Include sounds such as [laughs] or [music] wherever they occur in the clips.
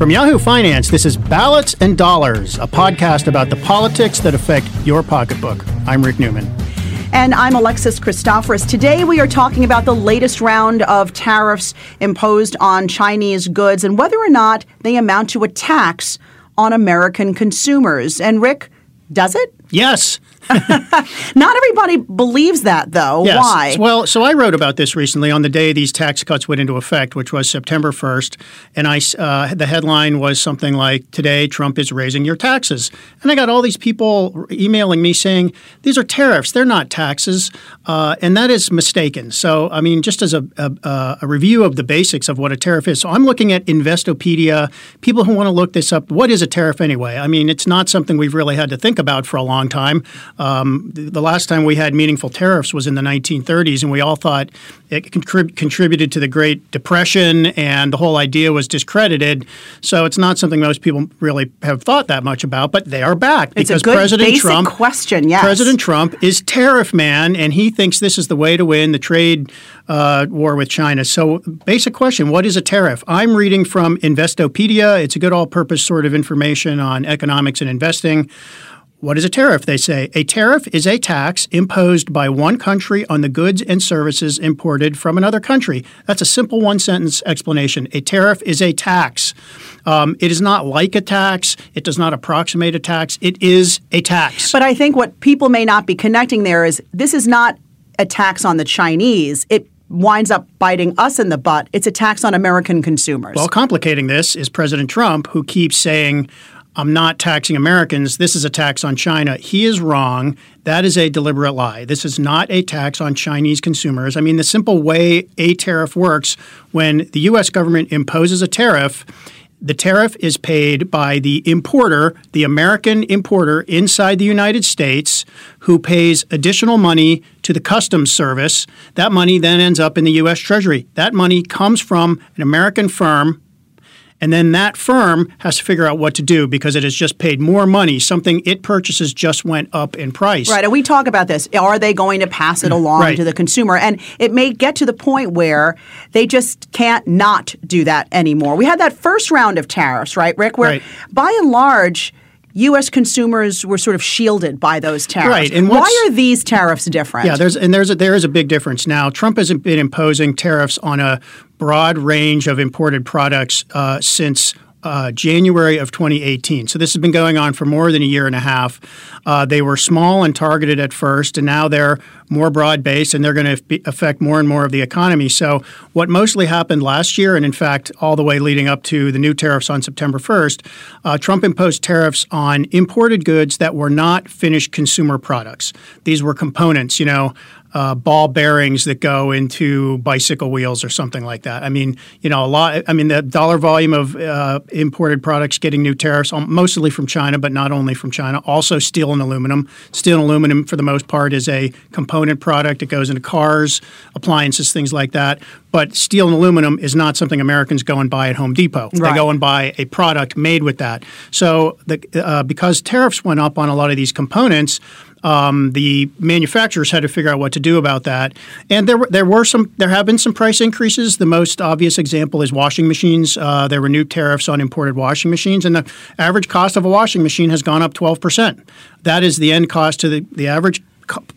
From Yahoo Finance, this is Ballots and Dollars, a podcast about the politics that affect your pocketbook. I'm Rick Newman. And I'm Alexis Christoforous. Today we are talking about the latest round of tariffs imposed on Chinese goods and whether or not they amount to a tax on American consumers. And Rick, does it? Yes. [laughs] Not everybody believes that, though. Yes. Why? Well, so I wrote about this recently on the day these tax cuts went into effect, which was September 1st. And I, uh, the headline was something like, Today, Trump is raising your taxes. And I got all these people emailing me saying, These are tariffs, they're not taxes. Uh, and that is mistaken. So, I mean, just as a, a, a review of the basics of what a tariff is. So I'm looking at Investopedia, people who want to look this up. What is a tariff anyway? I mean, it's not something we've really had to think about for a long time. Um, the last time we had meaningful tariffs was in the 1930s, and we all thought it contrib- contributed to the Great Depression, and the whole idea was discredited. So it's not something most people really have thought that much about, but they are back it's because a good President basic Trump question. Yes, President Trump is tariff man, and he thinks this is the way to win the trade uh, war with China. So, basic question: What is a tariff? I'm reading from Investopedia. It's a good all-purpose sort of information on economics and investing. What is a tariff? They say a tariff is a tax imposed by one country on the goods and services imported from another country. That's a simple one sentence explanation. A tariff is a tax. Um, it is not like a tax, it does not approximate a tax. It is a tax. But I think what people may not be connecting there is this is not a tax on the Chinese. It winds up biting us in the butt. It's a tax on American consumers. Well, complicating this is President Trump, who keeps saying, I'm not taxing Americans. This is a tax on China. He is wrong. That is a deliberate lie. This is not a tax on Chinese consumers. I mean, the simple way a tariff works when the U.S. government imposes a tariff, the tariff is paid by the importer, the American importer inside the United States, who pays additional money to the Customs Service. That money then ends up in the U.S. Treasury. That money comes from an American firm and then that firm has to figure out what to do because it has just paid more money. Something it purchases just went up in price. Right. And we talk about this. Are they going to pass it mm, along Right. to the consumer? And it may get to the point where they just can't not do that anymore. We had that first round of tariffs, right, Rick? Where Right. by and large, U.S. consumers were sort of shielded by those tariffs. Right, and why are these tariffs different? Yeah, there's and there's a, there is a big difference now. Trump has been imposing tariffs on a broad range of imported products uh, since. Uh, January of 2018. So this has been going on for more than a year and a half. Uh, they were small and targeted at first, and now they're more broad based, and they're going to affect more and more of the economy. So what mostly happened last year, and in fact all the way leading up to the new tariffs on September 1st, uh, Trump imposed tariffs on imported goods that were not finished consumer products. These were components, you know, uh, ball bearings that go into bicycle wheels or something like that. I mean, you know, a lot. I mean, the dollar volume of uh, imported products getting new tariffs, um, mostly from China, but not only from China. Also, steel and aluminum. Steel and aluminum, for the most part, is a component product. It goes into cars, appliances, things like that. But steel and aluminum is not something Americans go and buy at Home Depot. Right. They go and buy a product made with that. So, the, uh, because tariffs went up on a lot of these components. Um, the manufacturers had to figure out what to do about that, and there were there were some there have been some price increases. The most obvious example is washing machines. Uh, there were new tariffs on imported washing machines, and the average cost of a washing machine has gone up twelve percent. That is the end cost to the the average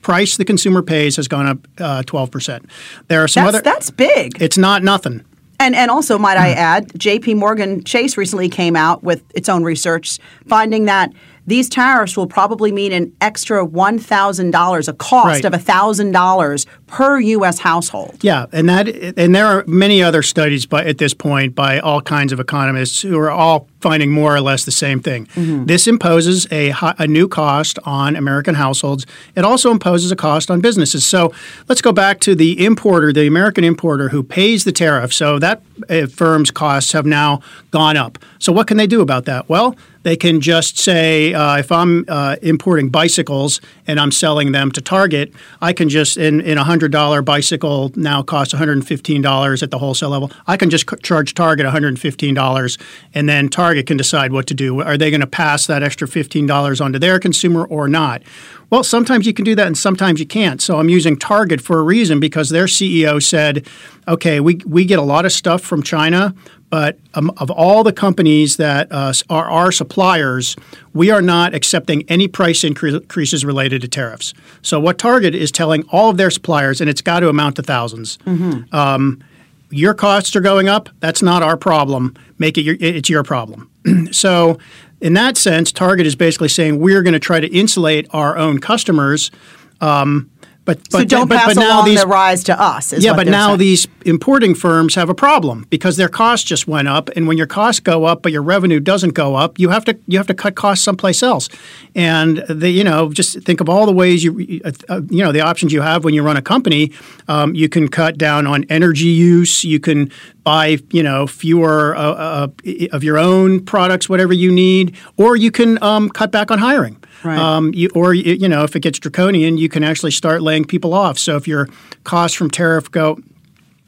price the consumer pays has gone up uh, twelve percent. There are some that's, other. that's big. it's not nothing. And and also, might. I add, J.P. Morgan Chase recently came out with its own research finding that these tariffs will probably mean an extra one thousand dollars, a cost Right. of thousand dollars per U.S. household. Yeah, and that and there are many other studies by at this point by all kinds of economists who are all finding more or less the same thing. This imposes a, a new cost on American households. It also imposes a cost on businesses. So let's go back to the importer, the American importer who pays the tariff. So that uh, firm's costs have now gone up. So what can they do about that? Well, they can just say, uh, if I'm uh, importing bicycles and I'm selling them to Target, I can just in in a hundred dollar bicycle now costs 115 dollars at the wholesale level. I can just c- charge Target 115 dollars, and then Target can decide what to do. Are they going to pass that extra 15 dollars onto their consumer or not? Well, sometimes you can do that and sometimes you can't. So I'm using Target for a reason because their CEO said okay, we, we get a lot of stuff from China, but um, of all the companies that uh, are our suppliers, we are not accepting any price increases related to tariffs. So, what Target is telling all of their suppliers, and it's got to amount to 1000s mm-hmm. um, your costs are going up. That's not our problem. Make it your, it's your problem. [clears throat] so, in that sense, Target is basically saying we're going to try to insulate our own customers. Um, but, but so don't but, pass but along these, the rise to us. yeah, but now saying. these importing firms have a problem because their costs just went up, and when your costs go up but your revenue doesn't go up, you have to you have to cut costs someplace else. And the you know just think of all the ways you uh, you know the options you have when you run a company. Um, you can cut down on energy use. You can buy you know fewer uh, uh, of your own products, whatever you need, or you can um, cut back on hiring. Right. Um, you, or you know, if it gets draconian, you can actually start laying people off. So if your costs from tariff go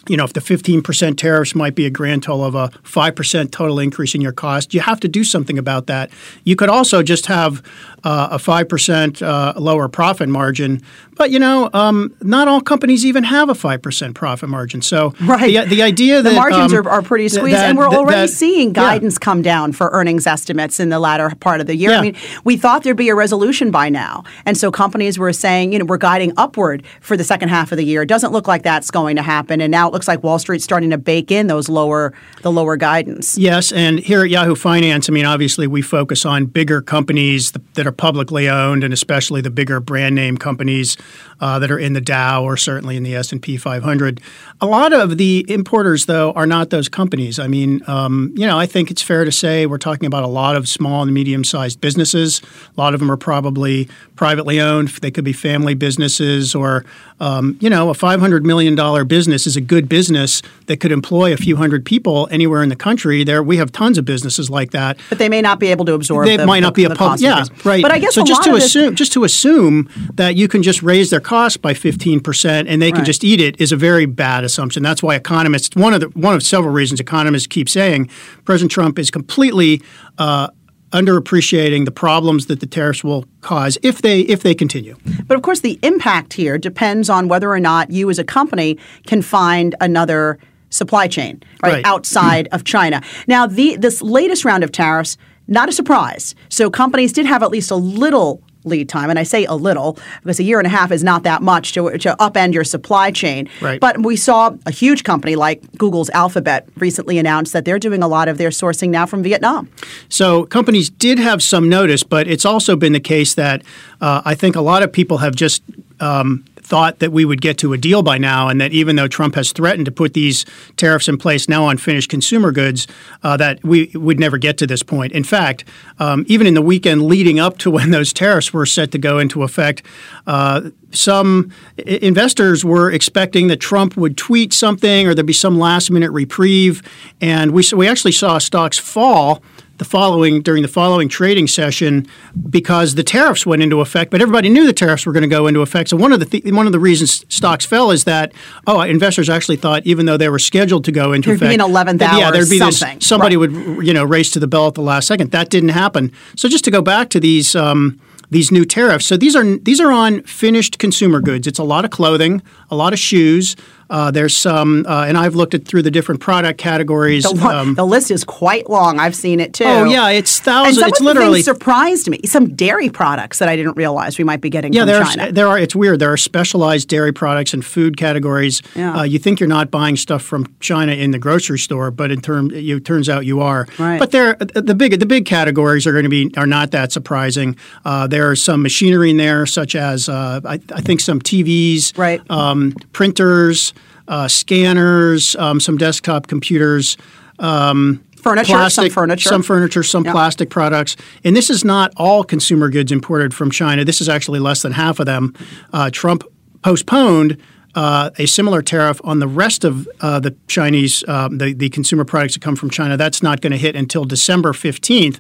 you know, if the 15% tariffs might be a grand total of a 5% total increase in your cost, you have to do something about that. You could also just have uh, a 5% uh, lower profit margin. But, you know, um, not all companies even have a 5% profit margin. So right. the, the idea that the margins um, are, are pretty squeezed, that, and we're already that, seeing guidance yeah. come down for earnings estimates in the latter part of the year. Yeah. I mean, we thought there'd be a resolution by now. And so companies were saying, you know, we're guiding upward for the second half of the year. It doesn't look like that's going to happen. And now looks like Wall Street's starting to bake in those lower the lower guidance. Yes, and here at Yahoo Finance, I mean, obviously we focus on bigger companies that are publicly owned, and especially the bigger brand name companies uh, that are in the Dow or certainly in the S and P 500. A lot of the importers, though, are not those companies. I mean, um, you know, I think it's fair to say we're talking about a lot of small and medium sized businesses. A lot of them are probably privately owned. They could be family businesses, or um, you know, a 500 million dollar business is a good business that could employ a few hundred people anywhere in the country. There, we have tons of businesses like that. But they may not be able to absorb. They the, might not the, be a public. Yeah, right. But I guess so. just to assume, this... just to assume that you can just raise their cost by 15 percent and they can right. just eat it is a very bad assumption. That's why economists one of the one of several reasons economists keep saying President Trump is completely. Uh, underappreciating the problems that the tariffs will cause if they if they continue. But of course the impact here depends on whether or not you as a company can find another supply chain right, right. outside of China. Now the this latest round of tariffs not a surprise. So companies did have at least a little lead time. And I say a little because a year and a half is not that much to, to upend your supply chain. Right. But we saw a huge company like Google's Alphabet recently announced that they're doing a lot of their sourcing now from Vietnam. So companies did have some notice, but it's also been the case that uh, I think a lot of people have just um, thought that we would get to a deal by now, and that even though Trump has threatened to put these tariffs in place now on finished consumer goods, uh, that we would never get to this point. In fact, um, even in the weekend leading up to [laughs] when those tariffs were set to go into effect, uh, some investors were expecting that Trump would tweet something or there'd be some last minute reprieve, and we we actually saw stocks fall the following during the following trading session because the tariffs went into effect, but everybody knew the tariffs were going to go into effect. So one of the th- one of the reasons stocks fell is that oh, investors actually thought even though they were scheduled to go into there'd effect, be an eleventh hour, yeah, there'd be something. this somebody right. would you know race to the bell at the last second. That didn't happen. So just to go back to these. Um, these new tariffs. So these are these are on finished consumer goods. It's a lot of clothing, a lot of shoes, uh, there's some, uh, and I've looked at through the different product categories. The, um, the, list is quite long. I've seen it too. Oh yeah, it's thousands. And some it's of literally surprised me. Some dairy products that I didn't realize we might be getting yeah, from there China. Are, there are. It's weird. There are specialized dairy products and food categories. Yeah. Uh, you think you're not buying stuff from China in the grocery store, but in term, it turns out you are. Right. But there, the big the big categories are going to be are not that surprising. Uh, there are some machinery in there, such as uh, I, I, think some TVs, right. um, printers uh, scanners, um, some desktop computers. Um, furniture, plastic, some furniture, some furniture, some yep. plastic products, and this is not all consumer goods imported from China. This is actually less than half of them. Uh, Trump postponed uh, a similar tariff on the rest of uh, the Chinese, uh, the, the consumer products that come from China. That's not going to hit until December 15th.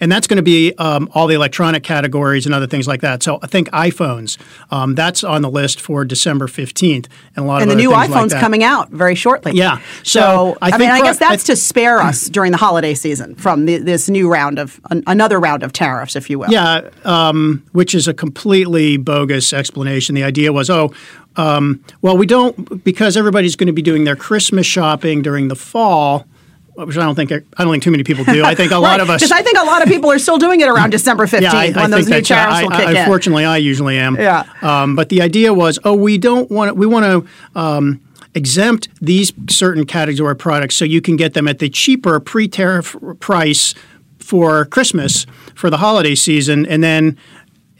And that's going to be um, all the electronic categories and other things like that. So I think iPhones, um, that's on the list for December 15th. And a lot and of the new iPhone's like coming out very shortly. Yeah. So, so I, I mean, I guess that's I, to spare us [clears throat] during the holiday season from the, this new round of an, another round of tariffs, if you will. Yeah, um, which is a completely bogus explanation. The idea was, oh, um, well, we don't because everybody's going to be doing their Christmas shopping during the fall which I don't think I don't think too many people do. I think a [laughs] right, lot of us because I think a lot of people are still doing it around December fifteenth [laughs] yeah, I, when I those new tariffs I, will kick I, in. Unfortunately, I usually am. Yeah. Um, but the idea was, oh, we don't want we want to. Um, exempt these certain category of products so you can get them at the cheaper pre-tariff price for Christmas for the holiday season, and then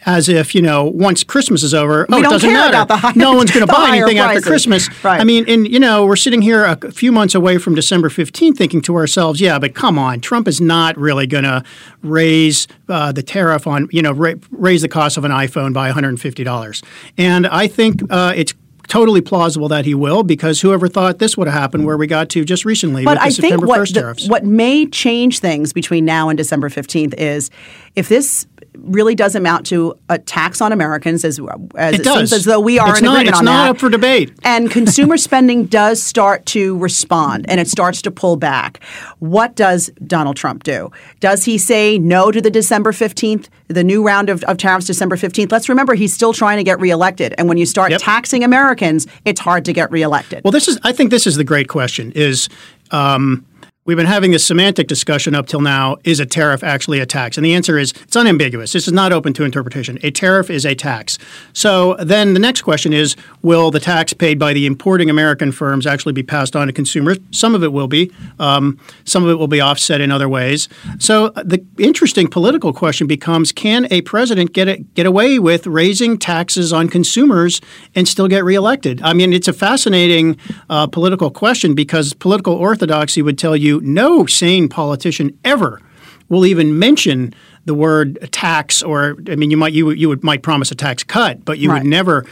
as if you know once Christmas is over, we oh, it doesn't care matter. about the high, no one's going [laughs] to buy anything prices. after Christmas. Right. I mean, and you know, we're sitting here a few months away from December fifteenth, thinking to ourselves, yeah, but come on, Trump is not really going to raise uh, the tariff on you know ra- raise the cost of an iPhone by one hundred and fifty dollars, and I think uh, it's totally plausible that he will because whoever thought this would have happened where we got to just recently but with I September think what 1st the- tariffs. what may change things between now and December fifteenth is if this really does amount to a tax on Americans, as as It it, seems as though we are It's in not- agreement it's on not that. up for debate. And consumer [laughs] spending does start to respond, and it starts to pull back. What does Donald Trump do? Does he say no to the December fifteenth, the new round of, of tariffs, December fifteenth? Let's remember he's still trying to get reelected, and when you start Yep. taxing Americans, it's hard to get reelected. Well, this is. I think this is the great question. Is um, we've been having this semantic discussion up till now. Is a tariff actually a tax? And the answer is it's unambiguous. This is not open to interpretation. A tariff is a tax. So then the next question is: Will the tax paid by the importing American firms actually be passed on to consumers? Some of it will be. Um, some of it will be offset in other ways. So the interesting political question becomes: Can a president get it, get away with raising taxes on consumers and still get reelected? I mean, it's a fascinating uh, political question because political orthodoxy would tell you no sane politician ever will even mention the word tax or I mean you might you you would might promise a tax cut but you Right. would never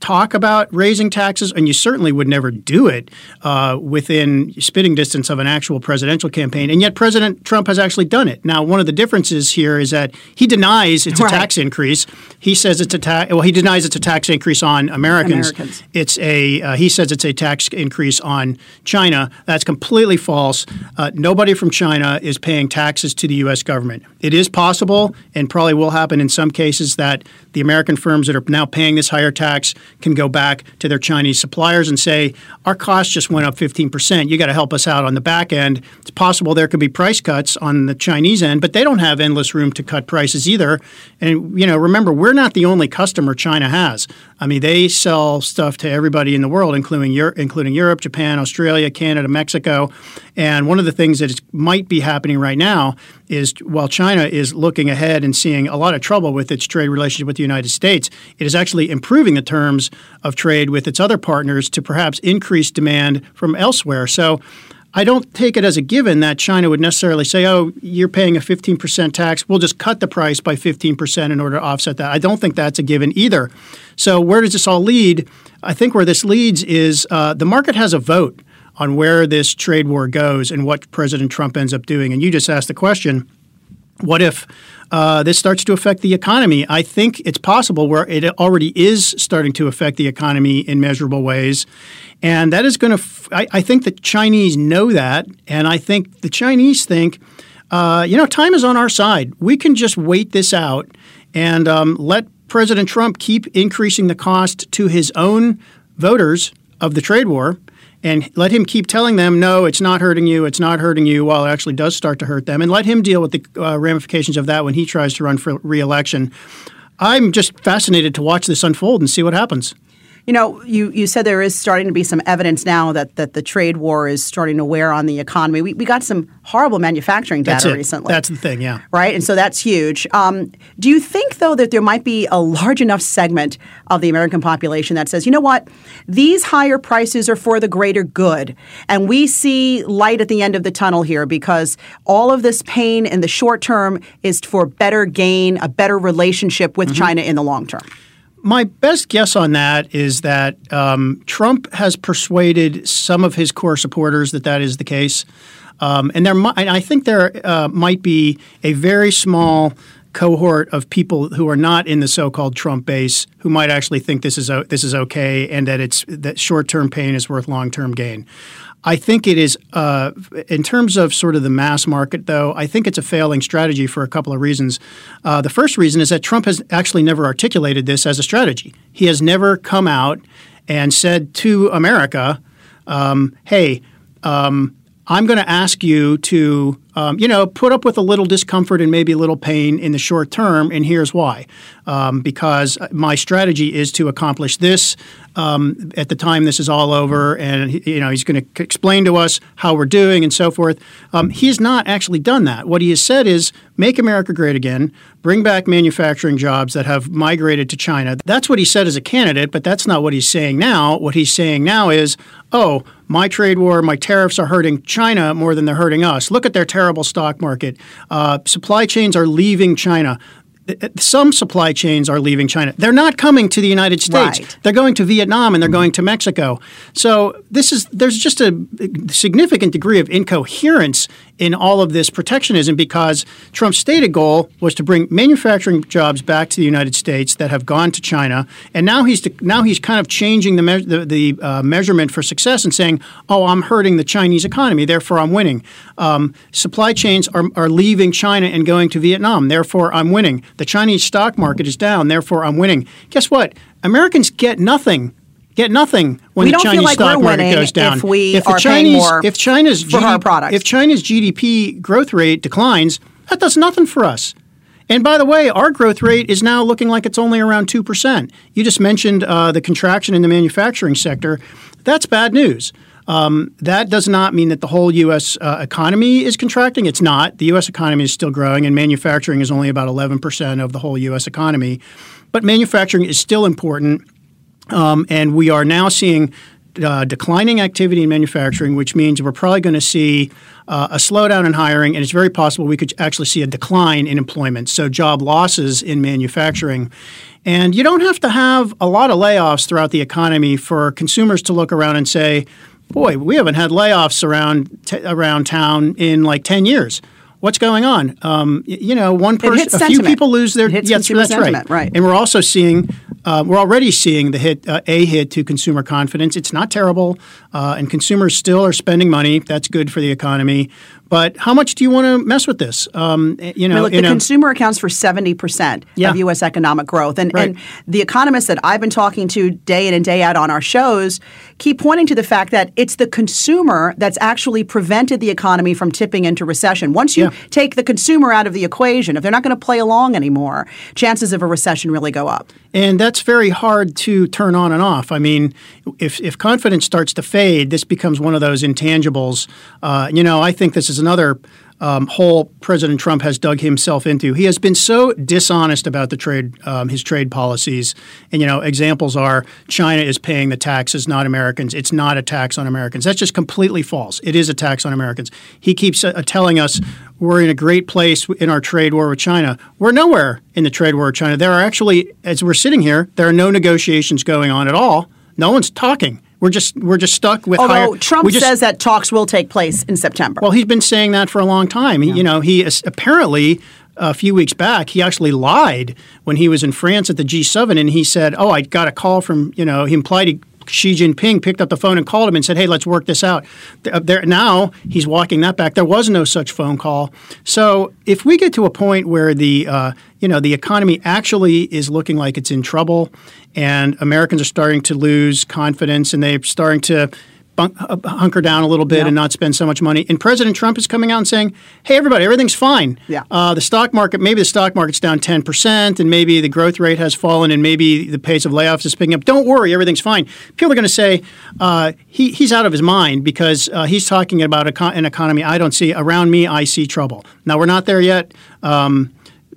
talk about raising taxes and you certainly would never do it uh, within spitting distance of an actual presidential campaign and yet President Trump has actually done it now one of the differences here is that he denies it's a Right. tax increase he says it's a tax well he denies it's a tax increase on Americans, Americans. it's a uh, he says it's a tax increase on China. That's completely false. Uh, nobody from China is paying taxes to the U.S. government. It is possible, and probably will happen in some cases, that the American firms that are now paying this higher tax can go back to their Chinese suppliers and say, "Our costs just went up 15 percent. You got to help us out on the back end." It's possible there could be price cuts on the Chinese end, but they don't have endless room to cut prices either. And you know, remember, we're not the only customer China has. I mean, they sell stuff to everybody in the world, including Europe, including Europe, Japan, Australia, Canada, Mexico. And one of the things that might be happening right now is while China is looking ahead and seeing a lot of trouble with its trade relationship with the United States, it is actually improving the terms of trade with its other partners to perhaps increase demand from elsewhere. So. I don't take it as a given that China would necessarily say, oh, you're paying a 15% tax. We'll just cut the price by 15% in order to offset that. I don't think that's a given either. So, where does this all lead? I think where this leads is uh, the market has a vote on where this trade war goes and what President Trump ends up doing. And you just asked the question what if uh, this starts to affect the economy? I think it's possible where it already is starting to affect the economy in measurable ways. And that is going to, f- I, I think the Chinese know that. And I think the Chinese think, uh, you know, time is on our side. We can just wait this out and um, let President Trump keep increasing the cost to his own voters of the trade war and let him keep telling them, no, it's not hurting you, it's not hurting you, while it actually does start to hurt them, and let him deal with the uh, ramifications of that when he tries to run for reelection. I'm just fascinated to watch this unfold and see what happens. You know, you, you said there is starting to be some evidence now that, that the trade war is starting to wear on the economy. We, we got some horrible manufacturing data it. recently. That's the thing, yeah. right? And so that's huge. Um, do you think, though, that there might be a large enough segment of the American population that says, you know what, these higher prices are for the greater good, and we see light at the end of the tunnel here because all of this pain in the short term is for better gain, a better relationship with China in the long term? My best guess on that is that um, Trump has persuaded some of his core supporters that that is the case, um, and there, mi- I think there uh, might be a very small cohort of people who are not in the so-called Trump base who might actually think this is this is okay and that it's that short-term pain is worth long-term gain. I think it is, uh, in terms of sort of the mass market, though, I think it's a failing strategy for a couple of reasons. Uh, the first reason is that Trump has actually never articulated this as a strategy. He has never come out and said to America, um, "Hey." Um, I'm going to ask you to, um, you know, put up with a little discomfort and maybe a little pain in the short term, and here's why. Um, because my strategy is to accomplish this um, at the time this is all over, and you know he's going to explain to us how we're doing and so forth. Um, he's not actually done that. What he has said is make America great again, bring back manufacturing jobs that have migrated to China. That's what he said as a candidate, but that's not what he's saying now. What he's saying now is, oh, my trade war, my tariffs are hurting China more than they're hurting us. Look at their terrible stock market. Uh, supply chains are leaving China some supply chains are leaving China. They're not coming to the United States. Right. They're going to Vietnam and they're going to Mexico. So this is there's just a significant degree of incoherence in all of this protectionism because Trump's stated goal was to bring manufacturing jobs back to the United States that have gone to China, and now he's now he's kind of changing the me- the, the uh, measurement for success and saying, "Oh, I'm hurting the Chinese economy, therefore I'm winning." Um, supply chains are, are leaving China and going to Vietnam, therefore I'm winning. The Chinese stock market is down, therefore I'm winning. Guess what? Americans get nothing get nothing when we the Chinese like stock market goes down. if we if the are Chinese, paying more if China's for our products. if China's GDP growth rate declines, that does nothing for us. And by the way, our growth rate is now looking like it's only around 2%. You just mentioned uh, the contraction in the manufacturing sector. That's bad news. Um, that does not mean that the whole U.S. Uh, economy is contracting. It's not. The U.S. economy is still growing, and manufacturing is only about 11% of the whole U.S. economy. But manufacturing is still important. Um, and we are now seeing uh, declining activity in manufacturing, which means we're probably going to see uh, a slowdown in hiring, and it's very possible we could actually see a decline in employment. So, job losses in manufacturing. And you don't have to have a lot of layoffs throughout the economy for consumers to look around and say, boy, we haven't had layoffs around, t- around town in like 10 years what's going on? Um, you know, one person, a sentiment. few people lose their. Yes, that's right. right. And we're also seeing, uh, we're already seeing the hit, uh, a hit to consumer confidence. It's not terrible, uh, and consumers still are spending money. That's good for the economy. But how much do you want to mess with this? Um, you know, I mean, look, the a- consumer accounts for 70% Yeah. of U.S. economic growth. And, Right. and the economists that I've been talking to day in and day out on our shows keep pointing to the fact that it's the consumer that's actually prevented the economy from tipping into recession. Once you Yeah. take the consumer out of the equation, if they're not going to play along anymore, chances of a recession really go up. And that's very hard to turn on and off. I mean, if, if confidence starts to fade, this becomes one of those intangibles. Uh, you know, I think this is another um, hole President Trump has dug himself into. He has been so dishonest about the trade, um, his trade policies. And you know, examples are China is paying the taxes, not Americans. It's not a tax on Americans. That's just completely false. It is a tax on Americans. He keeps uh, telling us we're in a great place in our trade war with China. We're nowhere in the trade war with China. There are actually, as we're sitting here, there are no negotiations going on at all. No one's talking. We're just we're just stuck with Although higher. Trump just- says that talks will take place in September. well, he's been saying that for a long time. He, You know, he is, apparently a few weeks back he actually lied when he was in France at the G7, and he said, "Oh, I got a call from you know." He implied he, Xi Jinping picked up the phone and called him and said, "Hey, let's work this out." There now he's walking that back. There was no such phone call. So if we get to a point where the uh, you know the economy actually is looking like it's in trouble, and Americans are starting to lose confidence, and they're starting to bunk, uh, hunker down a little bit Yeah. and not spend so much money. And President Trump is coming out and saying, "Hey, everybody, everything's fine. Yeah. Uh, the stock market, maybe the stock market's down ten percent, and maybe the growth rate has fallen, and maybe the pace of layoffs is picking up. Don't worry, everything's fine." People are going to say uh, he, he's out of his mind because uh, he's talking about econ- an economy I don't see around me. I see trouble. Now we're not there yet. Um,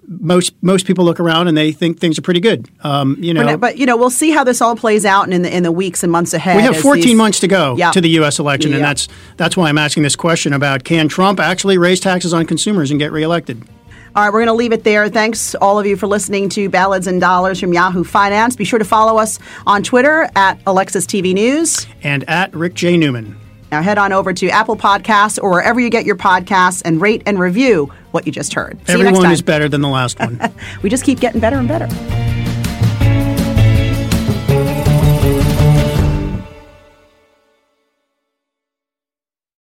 most most people look around and they think things are pretty good. Um, you know, but, but, you know, we'll see how this all plays out in the in the weeks and months ahead. we have 14 these- months to go Yeah. to the U.S. election, and that's that's why I'm asking this question about can Trump actually raise taxes on consumers and get reelected? All right, we're going to leave it there. Thanks, all of you, for listening to Ballots and Dollars from Yahoo Finance. Be sure to follow us on Twitter at Alexis TV News. And at Rick J. Newman. Now head on over to Apple Podcasts or wherever you get your podcasts and rate and review what you just heard. See you next Everyone is better than the last one. [laughs] we just keep getting better and better.